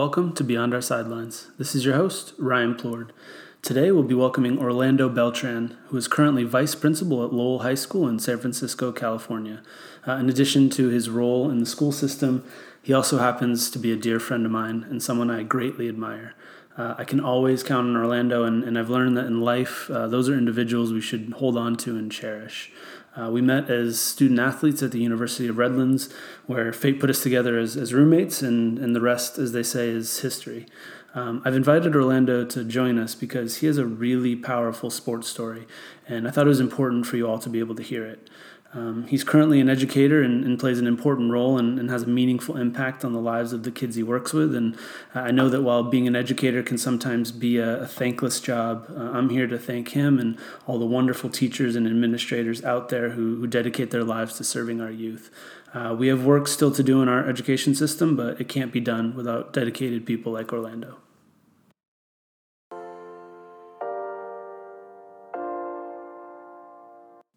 Welcome to Beyond Our Sidelines. This is your host, Ryan Plourde. Today, we'll be welcoming Orlando Beltran, who is currently vice principal at Lowell High School in San Francisco, California. Uh, in addition to his role in the school system, he also happens to be a dear friend of mine and someone I greatly admire. Uh, I can always count on Orlando, and, and I've learned that in life, uh, those are individuals we should hold on to and cherish. Uh, we met as student athletes at the University of Redlands, where fate put us together as, as roommates, and, and the rest, as they say, is history. Um, I've invited Orlando to join us because he has a really powerful sports story, and I thought it was important for you all to be able to hear it. Um, he's currently an educator and, and plays an important role and, and, has a meaningful impact on the lives of the kids he works with. And uh, I know that while being an educator can sometimes be a, a thankless job, uh, I'm here to thank him and all the wonderful teachers and administrators out there who, who dedicate their lives to serving our youth. Uh, we have work still to do in our education system, but it can't be done without dedicated people like Orlando.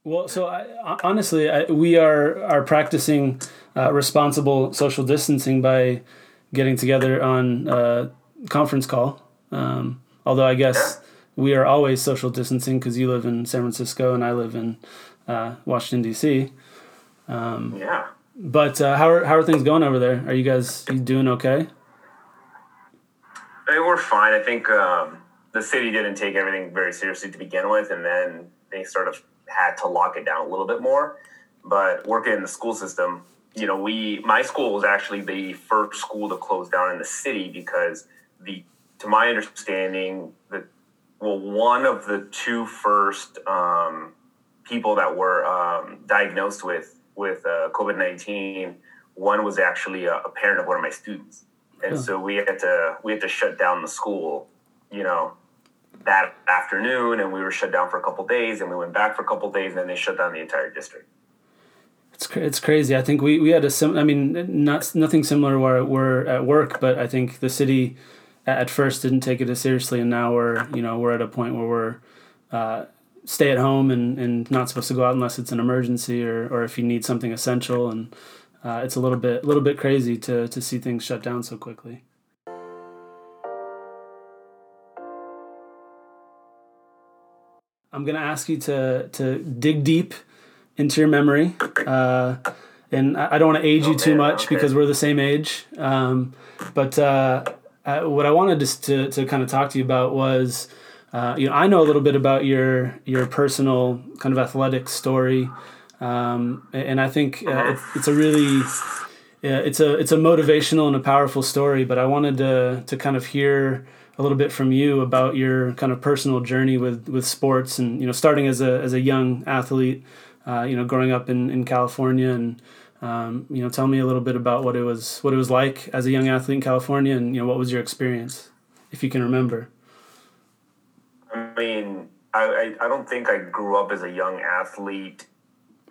Well, so I, honestly, I, we are are practicing uh, responsible social distancing by getting together on a conference call. Um, although I guess we are always social distancing because you live in San Francisco and I live in uh, Washington D.C. Um, yeah. But uh, how are how are things going over there? Are you guys you doing okay? I mean, we're fine. I think um, the city didn't take everything very seriously to begin with, and then they sort of had to lock it down a little bit more. But working in the school system, you know, we my school was actually the first school to close down in the city because the to my understanding the well one of the two first um, people that were um, diagnosed with with uh, COVID nineteen one was actually a, a, parent of one of my students, and so we had to we had to shut down the school, you know, that afternoon and we were shut down for a couple days and we went back for a couple days and then they shut down the entire district. It's, it's crazy. I think we, we had a sim i mean not nothing similar where we're at work but i think the city at first didn't take it as seriously and now we're you know we're at a point where we're uh, stay at home and, and not supposed to go out unless it's an emergency or, or if you need something essential and uh, it's a little bit a little bit crazy to, to see things shut down so quickly I'm gonna ask you to to dig deep into your memory, uh, and I don't want to age you too much okay. because we're the same age. Um, but uh, uh, what I wanted to, to to kind of talk to you about was, uh, you know, I know a little bit about your your personal kind of athletic story, um, and I think uh, it's, it's a really yeah, it's a it's a motivational and a powerful story. But I wanted to to kind of hear a little bit from you about your kind of personal journey with with sports and you know starting as a as a young athlete uh, you know growing up in, in California and um, you know tell me a little bit about what it was what it was like as a young athlete in California and you know what was your experience if you can remember? I mean I, I, don't think I grew up as a young athlete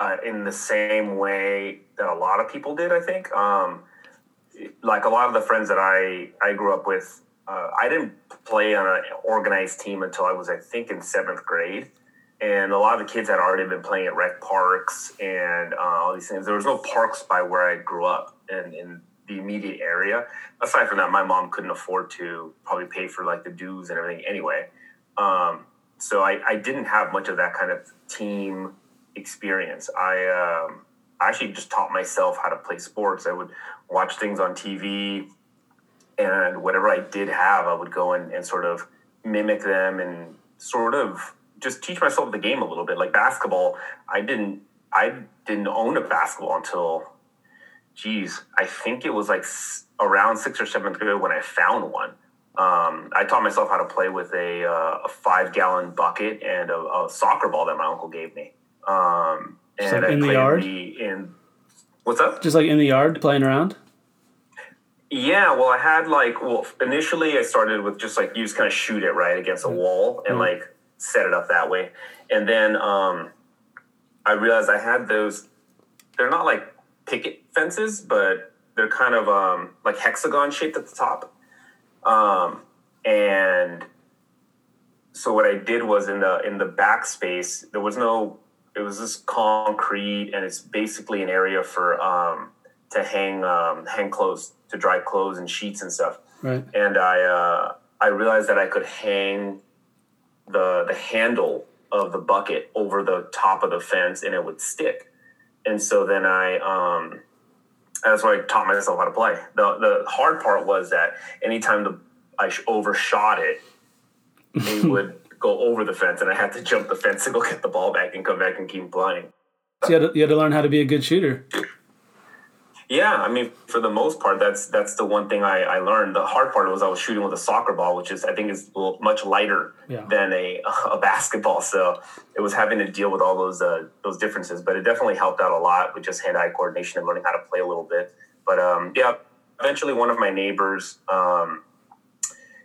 uh, in the same way that a lot of people did I think. Um, like a lot of the friends that I I grew up with uh, I didn't play on an organized team until I was, I think, in seventh grade. And a lot of the kids had already been playing at rec parks and uh, all these things. There was no parks by where I grew up in, in the immediate area. Aside from that, my mom couldn't afford to probably pay for like the dues and everything anyway. Um, so I, I, didn't have much of that kind of team experience. I um, actually just taught myself how to play sports. I would watch things on TV and whatever I did have, I would go and, and sort of mimic them and sort of just teach myself the game a little bit. Like basketball, I didn't I didn't own a basketball until, geez, I think it was like around sixth or seventh grade when I found one. Um, I taught myself how to play with a, uh, a five gallon bucket and a, a, soccer ball that my uncle gave me. Um, and like in the yard. In what's up? Just like in the yard, playing around. Yeah, well, I had like, well, initially I started with just like you just kind of shoot it right against a mm-hmm. wall and mm-hmm. like set it up that way, and then um, I realized I had those. They're not like picket fences, but they're kind of um, like hexagon shaped at the top, um, and so what I did was in the in the back space there was no it was this concrete and it's basically an area for um, to hang um, hang clothes to dry clothes and sheets and stuff. Right. And I uh, I realized that I could hang the the handle of the bucket over the top of the fence and it would stick. And so then I um, that's why I taught myself how to play. The the hard part was that anytime the I overshot it, it would go over the fence, and I had to jump the fence to go get the ball back and come back and keep playing. So you had, to, you had to learn how to be a good shooter. Yeah, I mean, for the most part, that's that's the one thing I, I learned. The hard part was I was shooting with a soccer ball, which is I think is much lighter yeah. than a a basketball. So it was having to deal with all those uh, those differences. But it definitely helped out a lot with just hand eye coordination and learning how to play a little bit. But um, yeah, eventually one of my neighbors, um,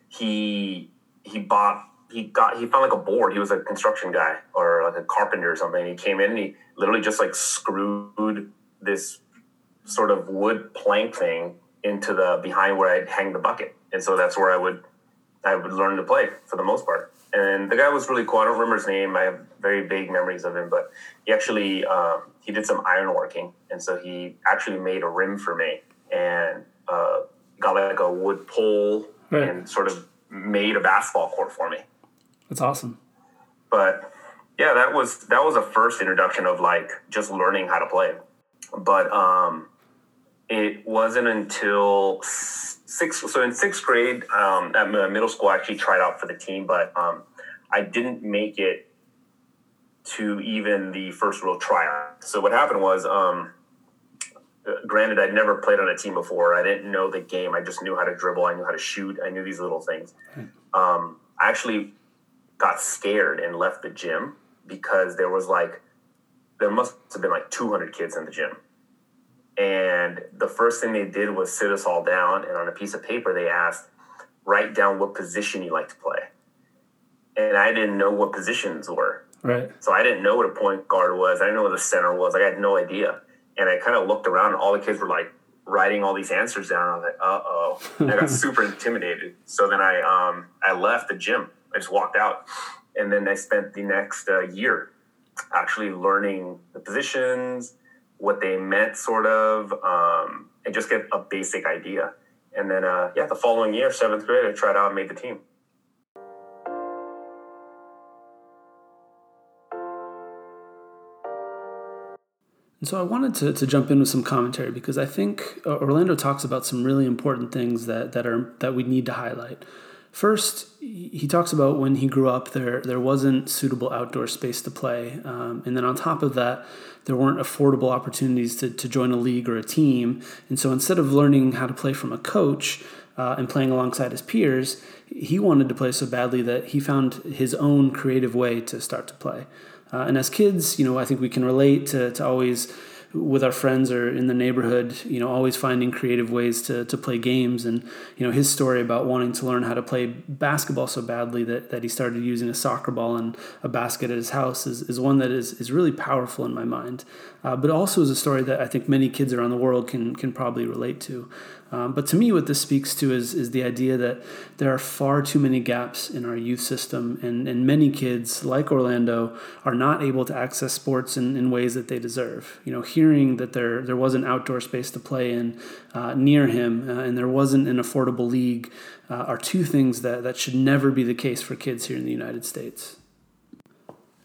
he he bought he got he found like a board. He was a construction guy or like a carpenter or something. he came in and he literally just like screwed this sort of wood plank thing into the behind where I'd hang the bucket. And so that's where I would I would learn to play for the most part. And the guy was really cool. I don't remember his name. I have very vague memories of him, but he actually um, he did some ironworking, and so he actually made a rim for me and uh, got like a wood pole right. and sort of made a basketball court for me. That's awesome. But yeah, that was that was a first introduction of like just learning how to play. But um, it wasn't until sixth. So in sixth grade, um, at middle school, I actually tried out for the team, but um, I didn't make it to even the first real tryout. So what happened was, um, granted, I'd never played on a team before. I didn't know the game. I just knew how to dribble. I knew how to shoot. I knew these little things. Um, I actually got scared and left the gym because there was like there must have been like 200 kids in the gym and the first thing they did was sit us all down, and on a piece of paper, they asked, write down what position you like to play. And I didn't know what positions were. Right. So I didn't know what a point guard was. I didn't know what a center was. I had no idea. And I kind of looked around, and all the kids were like writing all these answers down. I was like, uh oh. I got super intimidated. So then I um, I left the gym. I just walked out. And then I spent the next uh, year actually learning the positions what they meant, sort of, um, and just get a basic idea. And then, uh, yeah, the following year, seventh grade, I tried out and made the team. And so I wanted to, to jump in with some commentary because I think uh, Orlando talks about some really important things that, that are that we need to highlight. First, he talks about when he grew up, there there wasn't suitable outdoor space to play, um, and then on top of that, there weren't affordable opportunities to, to join a league or a team. And so instead of learning how to play from a coach uh, and playing alongside his peers, he wanted to play so badly that he found his own creative way to start to play. Uh, and as kids, you know, I think we can relate to, to always with our friends or in the neighborhood, you know, always finding creative ways to, to play games. And, you know, his story about wanting to learn how to play basketball so badly that, that he started using a soccer ball and a basket at his house is, is one that is, is really powerful in my mind. Uh, but also is a story that I think many kids around the world can, can probably relate to. Um, but to me, what this speaks to is, is the idea that there are far too many gaps in our youth system, and, and many kids, like Orlando, are not able to access sports in, in ways that they deserve. You know, hearing that there, there was an outdoor space to play in uh, near him uh, and there wasn't an affordable league uh, are two things that, that should never be the case for kids here in the United States.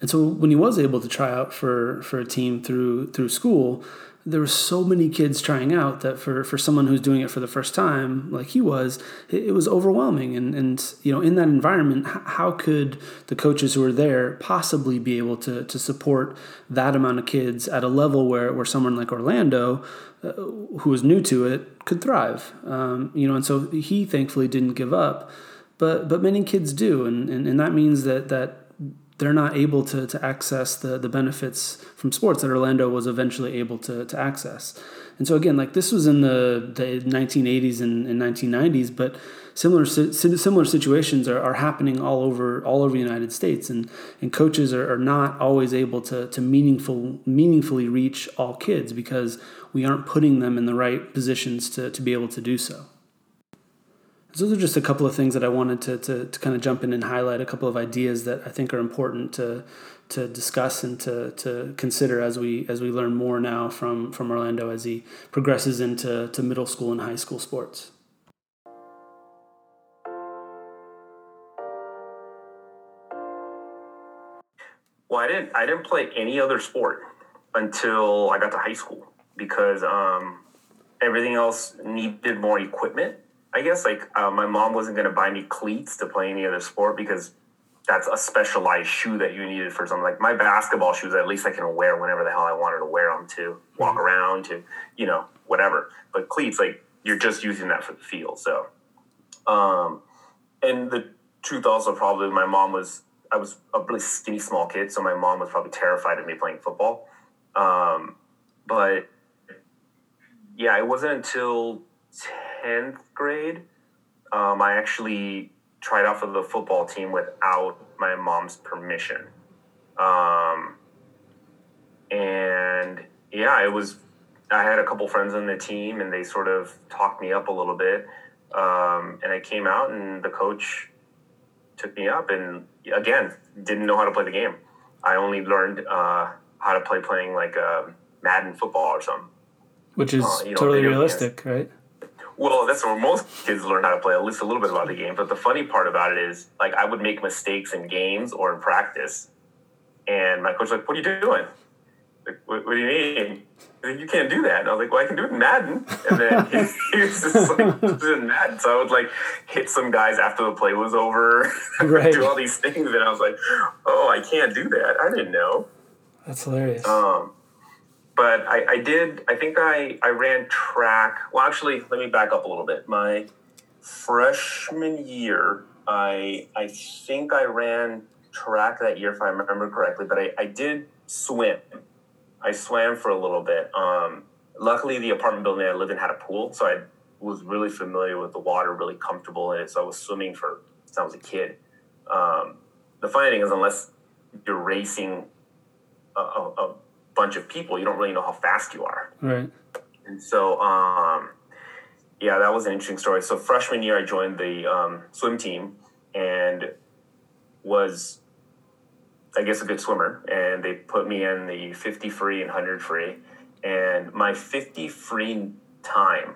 And so when he was able to try out for, for a team through through school, there were so many kids trying out that for, for someone who's doing it for the first time, like he was, it, it was overwhelming. And, and, you know, in that environment, how could the coaches who were there possibly be able to, to support that amount of kids at a level where, where someone like Orlando, uh, who was new to it, could thrive? Um, you know, and so he thankfully didn't give up. But, but many kids do. And, and, and that means that, that they're not able to, to access the, the benefits from sports that Orlando was eventually able to, to access. And so again, like this was in the, the 1980s and, and 1990s, but similar similar situations are, are happening all over all over the United States, and and coaches are, are not always able to to meaningful meaningfully reach all kids because we aren't putting them in the right positions to to be able to do so. So those are just a couple of things that I wanted to, to, to kind of jump in and highlight a couple of ideas that I think are important to to discuss and to, to consider as we as we learn more now from from Orlando as he progresses into to middle school and high school sports. Well, I didn't I didn't play any other sport until I got to high school because um, everything else needed more equipment. I guess like uh, my mom wasn't going to buy me cleats to play any other sport because that's a specialized shoe that you needed for something like my basketball shoes. At least I can wear whenever the hell I wanted to wear them to walk mm-hmm. around to, you know, whatever. But cleats, like you're just using that for the field. So, um, and the truth also probably my mom was I was a really skinny small kid, so my mom was probably terrified of me playing football. Um, but yeah, it wasn't until tenth grade um, I actually tried out for the football team without my mom's permission. Um, and yeah, it was. I had a couple friends on the team, and they sort of talked me up a little bit. Um, and I came out, and the coach took me up, and again, didn't know how to play the game. I only learned uh, how to play playing like uh, Madden football or something. Which is uh, you know, totally realistic, games. right? Well, that's where most kids learn how to play at least a little bit about the game. But the funny part about it is, like, I would make mistakes in games or in practice, and my coach was like, "What are you doing? Like, what, what do you mean? You can't do that." And I was like, "Well, I can do it in Madden." And then he, was just like, in Madden, so I would like hit some guys after the play was over, right. do all these things, and I was like, "Oh, I can't do that. I didn't know." That's hilarious. Um, but I, I did. I think I I ran track. Well, actually, let me back up a little bit. My freshman year, I I think I ran track that year, if I remember correctly. But I, I did swim. I swam for a little bit. Um, luckily, the apartment building I lived in had a pool, so I was really familiar with the water, really comfortable in it. So I was swimming for since I was a kid. Um, the funny thing is, unless you're racing a, a, a bunch of people, you don't really know how fast you are. Right. And so, um, yeah, that was an interesting story. So freshman year, I joined the um, swim team and was, I guess, a good swimmer. And they put me in the 50 free and 100 free. And my 50 free time,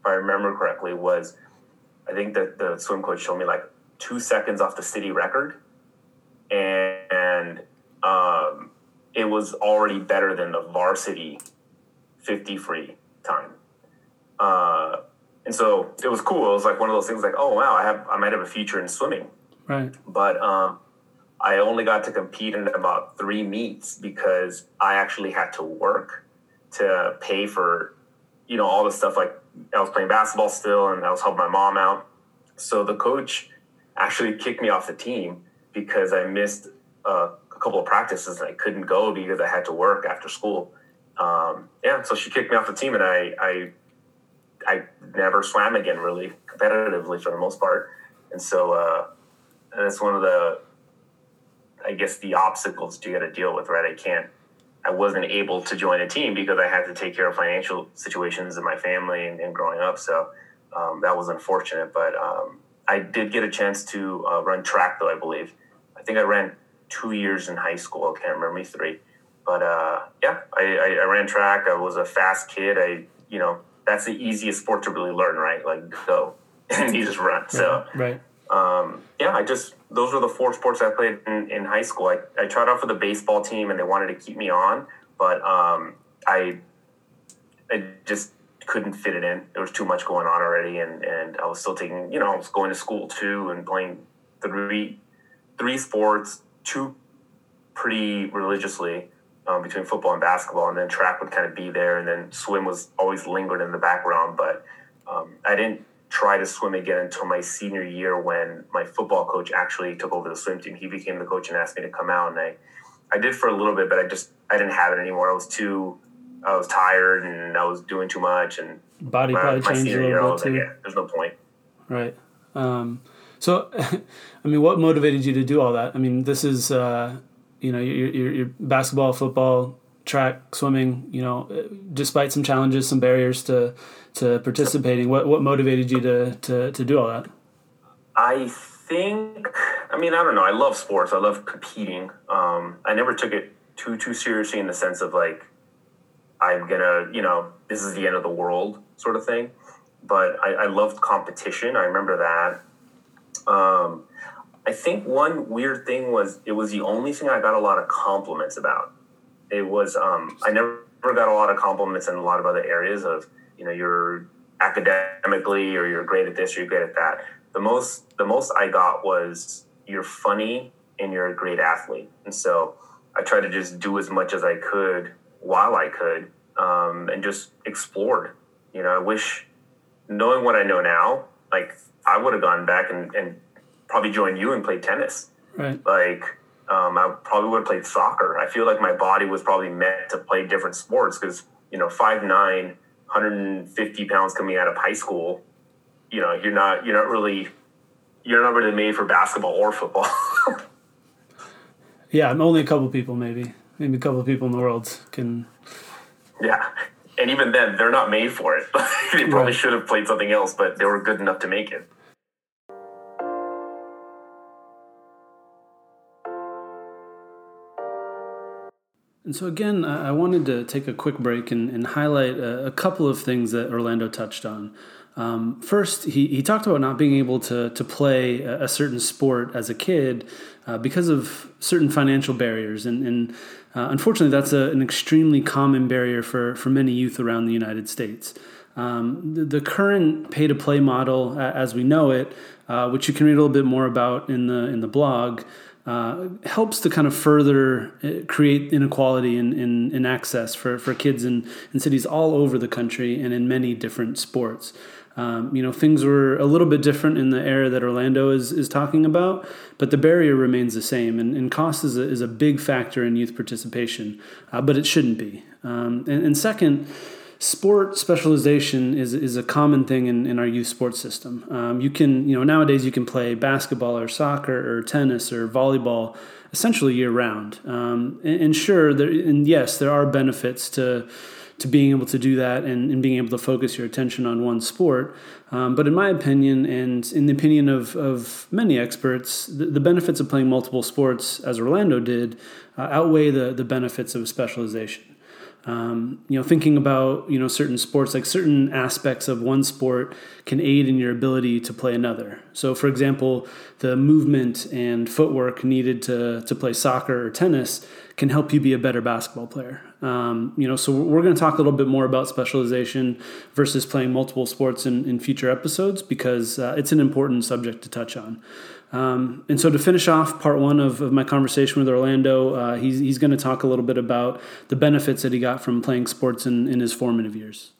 if I remember correctly, was I think that the swim coach showed me like two seconds off the city record. And, and um, it was already better than the varsity 50 free time. Uh, and so it was cool. It was like one of those things like, oh wow, I have I might have a future in swimming. Right. But um, I only got to compete in about three meets because I actually had to work to pay for, you know, all the stuff like I was playing basketball still and I was helping my mom out. So the coach actually kicked me off the team because I missed uh, a couple of practices and I couldn't go because I had to work after school. Um, yeah, so she kicked me off the team, and I, I, I never swam again really competitively for the most part. And so, uh, and it's one of the, I guess, the obstacles you got to deal with, right? I can't, I wasn't able to join a team because I had to take care of financial situations in my family and, and growing up. So um, that was unfortunate, but um, I did get a chance to uh, run track, though I believe. I think I ran two years in high school. I can't remember me three, but uh, yeah, I, I, I, ran track. I was a fast kid. I you know that's the easiest sport to really learn, right? Like go and you just run. So right. Um, yeah, I just those were the four sports I played in, in high school. I, I tried out for the baseball team and they wanted to keep me on, but um, I I just couldn't fit it in. There was too much going on already, and and I was still taking you know I was going to school too and playing three three sports two pretty religiously um, between football and basketball, and then track would kind of be there, and then swim was always lingered in the background. But um, I didn't try to swim again until my senior year when my football coach actually took over the swim team. He became the coach and asked me to come out, and I I did for a little bit, but I just I didn't have it anymore. I was too I was tired and I was doing too much, and body my, probably my changed a little bit too. Like, yeah, there's no point. Right. Um, so, I mean, what motivated you to do all that? I mean, this is, uh, you know, your, your, your basketball, football, track, swimming. You know, despite some challenges, some barriers to to participating. What what motivated you to to, to do all that? I think, I mean, I don't know. I love sports. I love competing. Um, I never took it too too seriously in the sense of like I'm gonna, you know, this is the end of the world sort of thing. But I, I loved competition. I remember that. Um, I think one weird thing was it was the only thing I got a lot of compliments about. It was um, I never got a lot of compliments in a lot of other areas of you know you're academically or you're great at this or you're great at that. The most the most I got was you're funny and you're a great athlete. And so I tried to just do as much as I could while I could um, and just explored. You know, I wish knowing what I know now, like I would have gone back and, and probably joined you and played tennis. Right. Like um, I probably would have played soccer. I feel like my body was probably meant to play different sports because you know five nine 150 pounds coming out of high school, you know, you're not you're not really you're not really made for basketball or football. yeah, I'm only a couple people maybe. Maybe a couple people in the world can Yeah. And even then they're not made for it. they probably right. should have played something else, but they were good enough to make it. And so, again, I wanted to take a quick break and, and highlight a, a, couple of things that Orlando touched on. Um, first, he, he talked about not being able to, to play a, a certain sport as a kid uh, because of certain financial barriers. And, and uh, unfortunately, that's a, an extremely common barrier for, for many youth around the United States. Um, the, the, current pay to play model, as we know it, uh, which you can read a little bit more about in the, in the blog, uh, helps to kind of further uh, create inequality in, in, in, access for, for kids in, in cities all over the country and in many different sports. Um, you know, things were a little bit different in the era that Orlando is, is talking about, but the barrier remains the same. And, and cost is a, is a big factor in youth participation, uh, but it shouldn't be. Um, and, and second, sport specialization is, is a common thing in, in our youth sports system. Um, you can, you know, nowadays you can play basketball or soccer or tennis or volleyball essentially year round. Um, and, and, sure, there, and yes, there are benefits to to being able to do that and, and being able to focus your attention on one sport. Um, but in my opinion, and in the opinion of, of many experts, the, the benefits of playing multiple sports, as Orlando did, uh, outweigh the, the benefits of specialization. Um, you know, thinking about you know certain sports, like certain aspects of one sport can aid in your ability to play another. So, for example, the movement and footwork needed to to play soccer or tennis can help you be a better basketball player. Um, you know, so we're going to talk a little bit more about specialization versus playing multiple sports in, in future episodes because uh, it's an important subject to touch on. Um, and so to finish off part one of, of my conversation with Orlando, uh, he's, he's going to talk a little bit about the benefits that he got from playing sports in, in his formative years.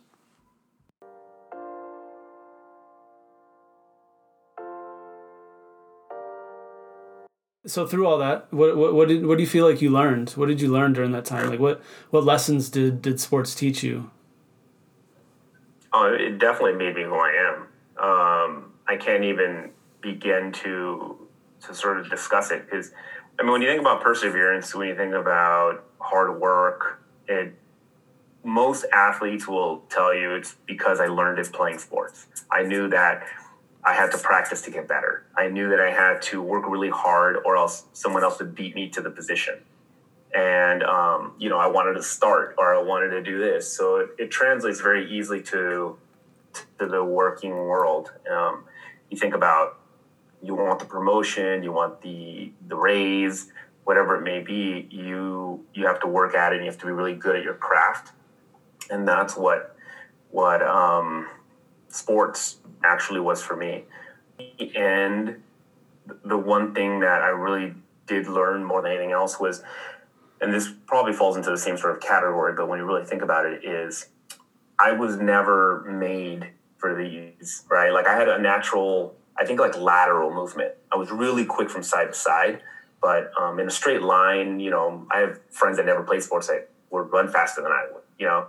So through all that, what, what, what did what do you feel like you learned? What did you learn during that time? Like what what lessons did did sports teach you? Oh, it definitely made me who I am. Um, I can't even begin to to sort of discuss it because I mean when you think about perseverance, when you think about hard work, it most athletes will tell you it's because I learned it playing sports. I knew that I had to practice to get better. I knew that I had to work really hard or else someone else would beat me to the position. And, um, you know, I wanted to start or I wanted to do this. So it, it translates very easily to, to the working world. Um, you think about you want the promotion, you want the the raise, whatever it may be, you you have to work at it and you have to be really good at your craft. And that's what what um, sports actually was for me. And the one thing that I really did learn more than anything else was, and this probably falls into the same sort of category, but when you really think about it, is I was never made for these, right? Like I had a natural I think like lateral movement. I was really quick from side to side, but um, in a straight line, you know, I have friends that never played sports that would run faster than I would. You know,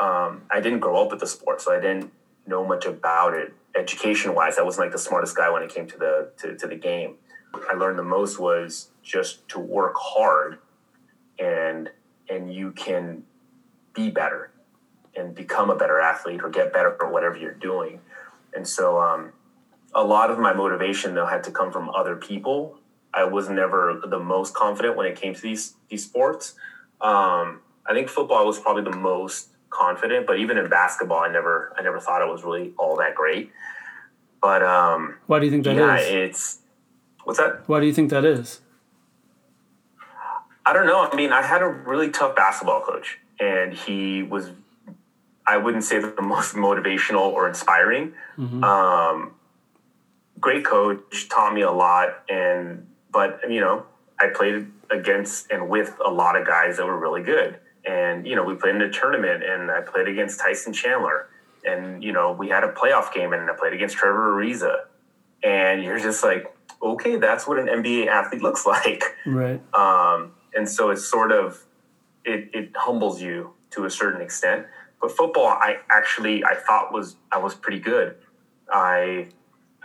um, I didn't grow up with the sport, so I didn't know much about it. Education wise, I wasn't like the smartest guy when it came to the to, to the game. I learned the most was just to work hard, and and you can be better and become a better athlete or get better at whatever you're doing. And so um, a lot of my motivation though had to come from other people. I was never the most confident when it came to these these sports. Um, I think football was probably the most confident, but even in basketball, I never I never thought it was really all that great. But um, why do you think that yeah, is? it's what's that? Why do you think that is? I don't know. I mean, I had a really tough basketball coach, and he was I wouldn't say the most motivational or inspiring. Mm-hmm. Um, great coach, taught me a lot, and but you know, I played against and with a lot of guys that were really good. And you know, we played in a tournament, and I played against Tyson Chandler, and you know, we had a playoff game, and I played against Trevor Ariza, and you're just like, okay, that's what an NBA athlete looks like, right? Um, and so it's sort of it, it humbles you to a certain extent. But football, I actually I thought was I was pretty good. I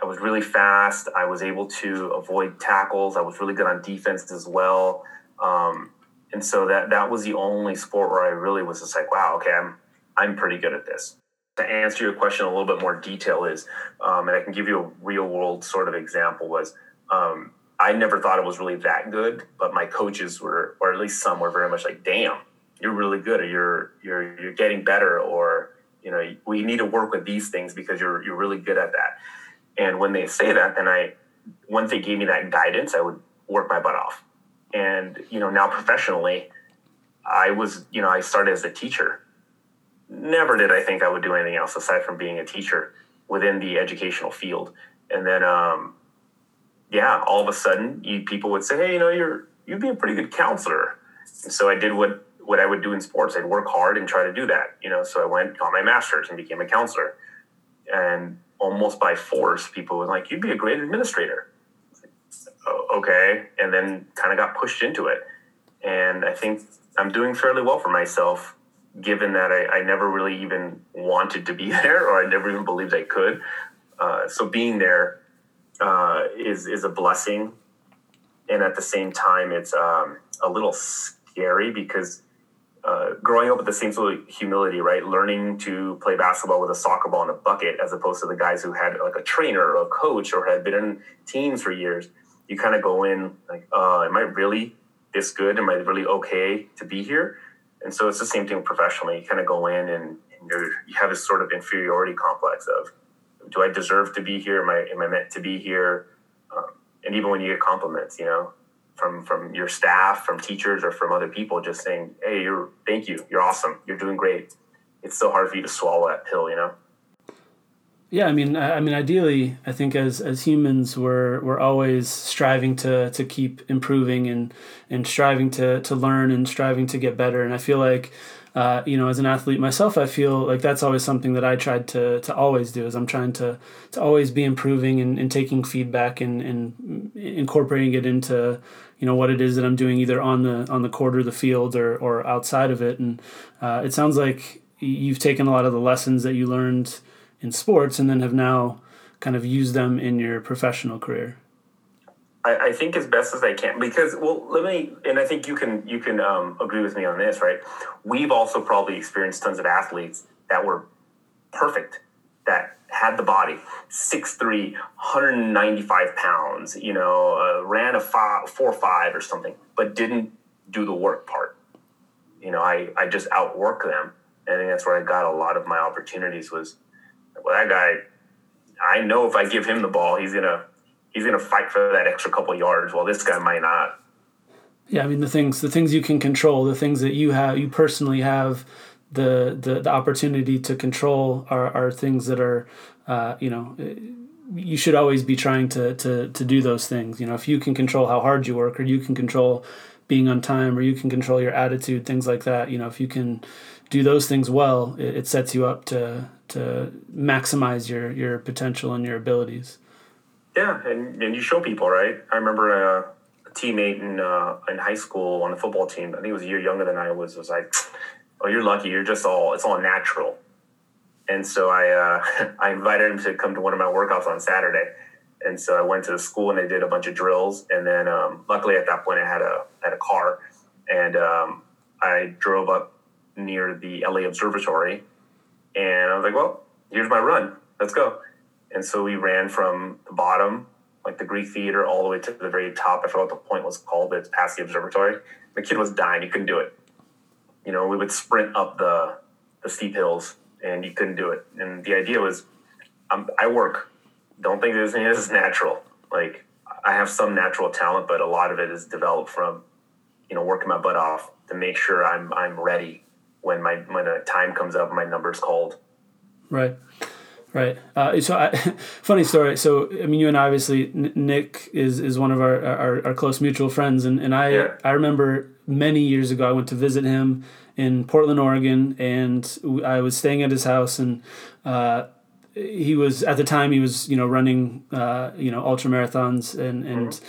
I was really fast. I was able to avoid tackles. I was really good on defense as well. Um, and so that that was the only sport where I really was just like, wow, okay, I'm I'm pretty good at this. To answer your question a little bit more detail is, um, and I can give you a real world sort of example was. Um, I never thought it was really that good, but my coaches were, or at least some, were very much like, "Damn, you're really good, or you're you're you're getting better, or you know, we need to work with these things because you're you're really good at that." And when they say that, then I, once they gave me that guidance, I would work my butt off. And, you know, now professionally, I was, you know, I started as a teacher. Never did I think I would do anything else aside from being a teacher within the educational field. And then, um, yeah, all of a sudden, you, people would say, "Hey, you know, you're you'd be a pretty good counselor." And so I did what what I would do in sports. I'd work hard and try to do that. You know, so I went, got my master's, and became a counselor. And almost by force, people were like, "You'd be a great administrator." Okay, and then kind of got pushed into it. And I think I'm doing fairly well for myself, given that I, I never really even wanted to be there, or I never even believed I could. Uh, so being there uh, is is a blessing, and at the same time, it's um, a little scary because uh, growing up with the same sort of humility, right? Learning to play basketball with a soccer ball in a bucket, as opposed to the guys who had like a trainer or a coach or had been in teams for years. You kind of go in like, uh, am I really this good? Am I really okay to be here? And so it's the same thing professionally. You kind of go in and, and you have this sort of inferiority complex of, do I deserve to be here? Am I am I meant to be here? Um, and even when you get compliments, you know, from from your staff, from teachers, or from other people, just saying, "Hey, you're thank you, you're awesome, you're doing great." It's so hard for you to swallow that pill, you know. Yeah, I mean, I, I mean, ideally, I think as as humans, we're we're always striving to to keep improving and and striving to to learn and striving to get better. And I feel like uh, you know, as an athlete myself, I feel like that's always something that I tried to to always do. Is I'm trying to to always be improving and, and taking feedback and, and incorporating it into you know what it is that I'm doing either on the on the court or the field or or outside of it. And uh, it sounds like you've taken a lot of the lessons that you learned in sports and then have now kind of used them in your professional career. I, I think as best as I can because well let me and I think you can you can um, agree with me on this right we've also probably experienced tons of athletes that were perfect that had the body 6'3 195 pounds you know uh, ran a five, 4-5 or something but didn't do the work part you know I, I just outwork them and I think that's where I got a lot of my opportunities was well that guy I know if I give him the ball he's gonna he's to fight for that extra couple yards while this guy might not. Yeah, I mean the things the things you can control, the things that you have you personally have the the, the opportunity to control are, are things that are uh, you know you should always be trying to, to to do those things. You know, if you can control how hard you work or you can control being on time or you can control your attitude, things like that, you know, if you can do those things well, it, it sets you up to to maximize your your potential and your abilities. Yeah, and, and you show people, right? I remember a, a teammate in uh, in high school on the football team. I think it was a year younger than I was. Was like, "Oh, you're lucky. You're just all it's all natural." And so I uh, I invited him to come to one of my workouts on Saturday. And so I went to the school and they did a bunch of drills. And then um, luckily at that point I had a had a car, and um, I drove up near the LA Observatory, and I was like, "Well, here's my run. Let's go." and so we ran from the bottom, like the Greek theater, all the way to the very top. I forgot what the point was called, but it's past the observatory. The kid was dying; he couldn't do it. You know, we would sprint up the the steep hills, and he couldn't do it. And the idea was, um, I work. Don't think this is natural. Like I have some natural talent, but a lot of it is developed from, you know, working my butt off to make sure I'm I'm ready when my when a time comes up, my number's called. Right. Right. Uh, so, I, funny story. So, I mean, you and I, obviously, Nick is, is one of our, our, our close mutual friends, and, and I yeah. I remember many years ago I went to visit him in Portland, Oregon, and I was staying at his house, and uh, he was at the time he was you know running uh, you know ultra marathons and and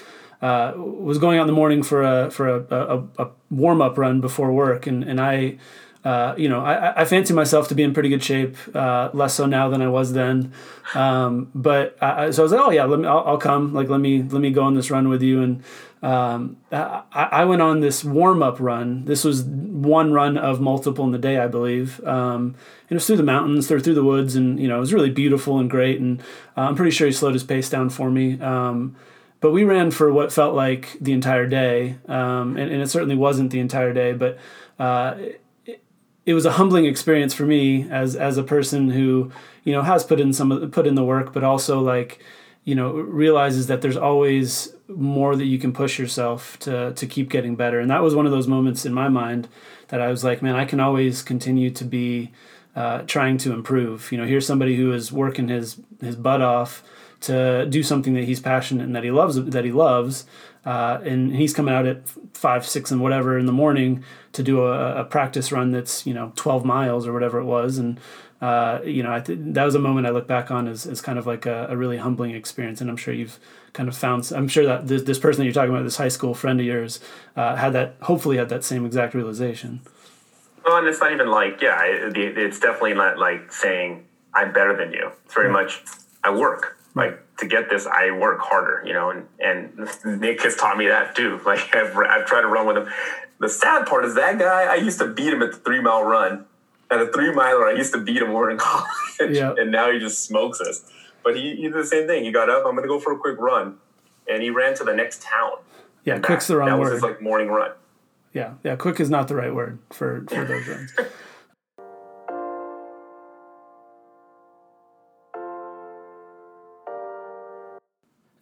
uh, was going out in the morning for a for a, a, a warm up run before work and and I. Uh, you know, I, I fancy myself to be in pretty good shape, uh, less so now than I was then. Um, but I, so I was like, oh yeah, let me, I'll, I'll, come. Like, let me, let me go on this run with you. And um, I, I, went on this warm up run. This was one run of multiple in the day, I believe. Um, it was through the mountains, through through the woods, and you know it was really beautiful and great. And uh, I'm pretty sure he slowed his pace down for me. Um, but we ran for what felt like the entire day, um, and, and, it certainly wasn't the entire day. But uh, it, was a humbling experience for me as as a person who you know has put in some put in the work, but also like you know realizes that there's always more that you can push yourself to to keep getting better. And that was one of those moments in my mind that I was like man I can always continue to be uh, trying to improve. You know here's somebody who is working his his butt off to do something that he's passionate and that he loves that he loves uh, and he's coming out at five six and whatever in the morning to do a, a practice run that's you know 12 miles or whatever it was and uh, you know, I th- that was a moment I look back on as, as kind of like a, a, really humbling experience. And I'm sure you've kind of found, I'm sure that this, this person that you're talking about, this high school friend of yours, uh, had that, hopefully had that same exact realization. Well, and it's not even like, yeah, it, it's definitely not like saying, I'm better than you. It's very right. much, I work. Like to get this, I work harder, you know, and, and Nick has taught me that too. Like I've, I've tried to run with him. The sad part is that guy, I used to beat him at the three mile run at a three miler, I used to beat him more in college, yeah. and now he just smokes us. But he, he did the same thing. He got up. I'm going to go for a quick run, and he ran to the next town. Yeah, quick's the wrong that word. That was his like morning run. Yeah, yeah, quick is not the right word for for those runs.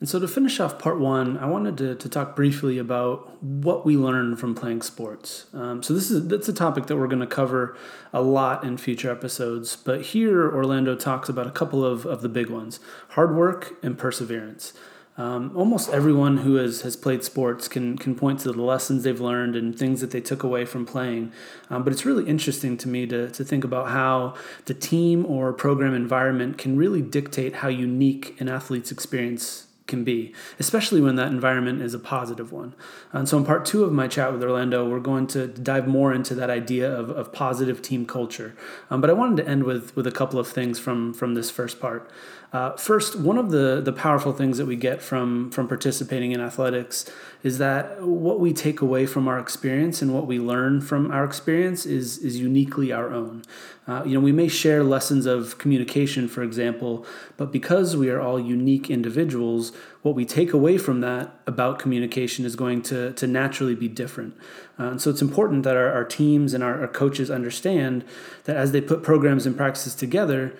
And so, to finish off part one, I wanted to, to talk briefly about what we learn from playing sports. Um, so, this is that's a topic that we're going to cover a lot in future episodes. But here, Orlando talks about a couple of, of the big ones hard work and perseverance. Um, almost everyone who has, has played sports can, can point to the lessons they've learned and things that they took away from playing. Um, but it's really interesting to me to, to think about how the team or program environment can really dictate how unique an athlete's experience can be, especially when that environment is a positive one. And so, in part two of my chat with Orlando, we're going to dive more into that idea of, of positive team culture. Um, but I wanted to end with, with a couple of things from, from this first part. Uh, first, one of the, the powerful things that we get from, from participating in athletics is that what we take away from our experience and what we learn from our experience is, is uniquely our own. Uh, you know, we may share lessons of communication, for example, but because we are all unique individuals, what we take away from that about communication is going to, to naturally be different. Uh, and so it's important that our, our teams and our, our coaches understand that as they put programs and practices together,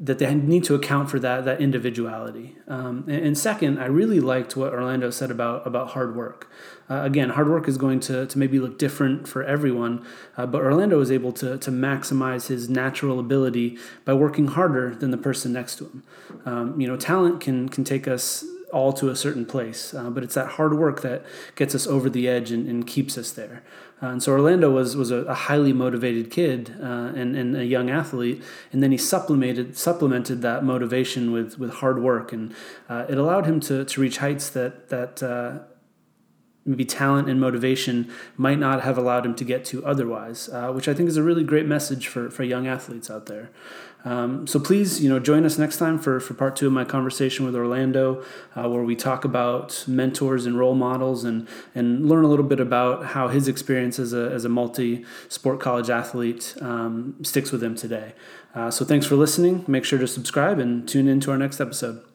that they need to account for that that individuality. Um, and, and, second, I really liked what Orlando said about about hard work. Uh, again, hard work is going to, to maybe look different for everyone, uh, but Orlando was able to to maximize his natural ability by working harder than the person next to him. Um, you know, talent can can take us all to a certain place, uh, but it's that hard work that gets us over the edge and, and keeps us there. Uh, and so Orlando was was a, a highly motivated kid uh, and, and a young athlete, and then he supplemented supplemented that motivation with with hard work, and uh, it allowed him to to reach heights that that uh, maybe talent and motivation might not have allowed him to get to otherwise, uh, which I think is a really great message for, for young athletes out there. Um, so please, you know, join us next time for, for part two of my conversation with Orlando, uh, where we talk about mentors and role models and, and learn a little bit about how his experience as a, as a multi-sport college athlete um, sticks with him today. Uh, so thanks for listening. Make sure to subscribe and tune in to our next episode.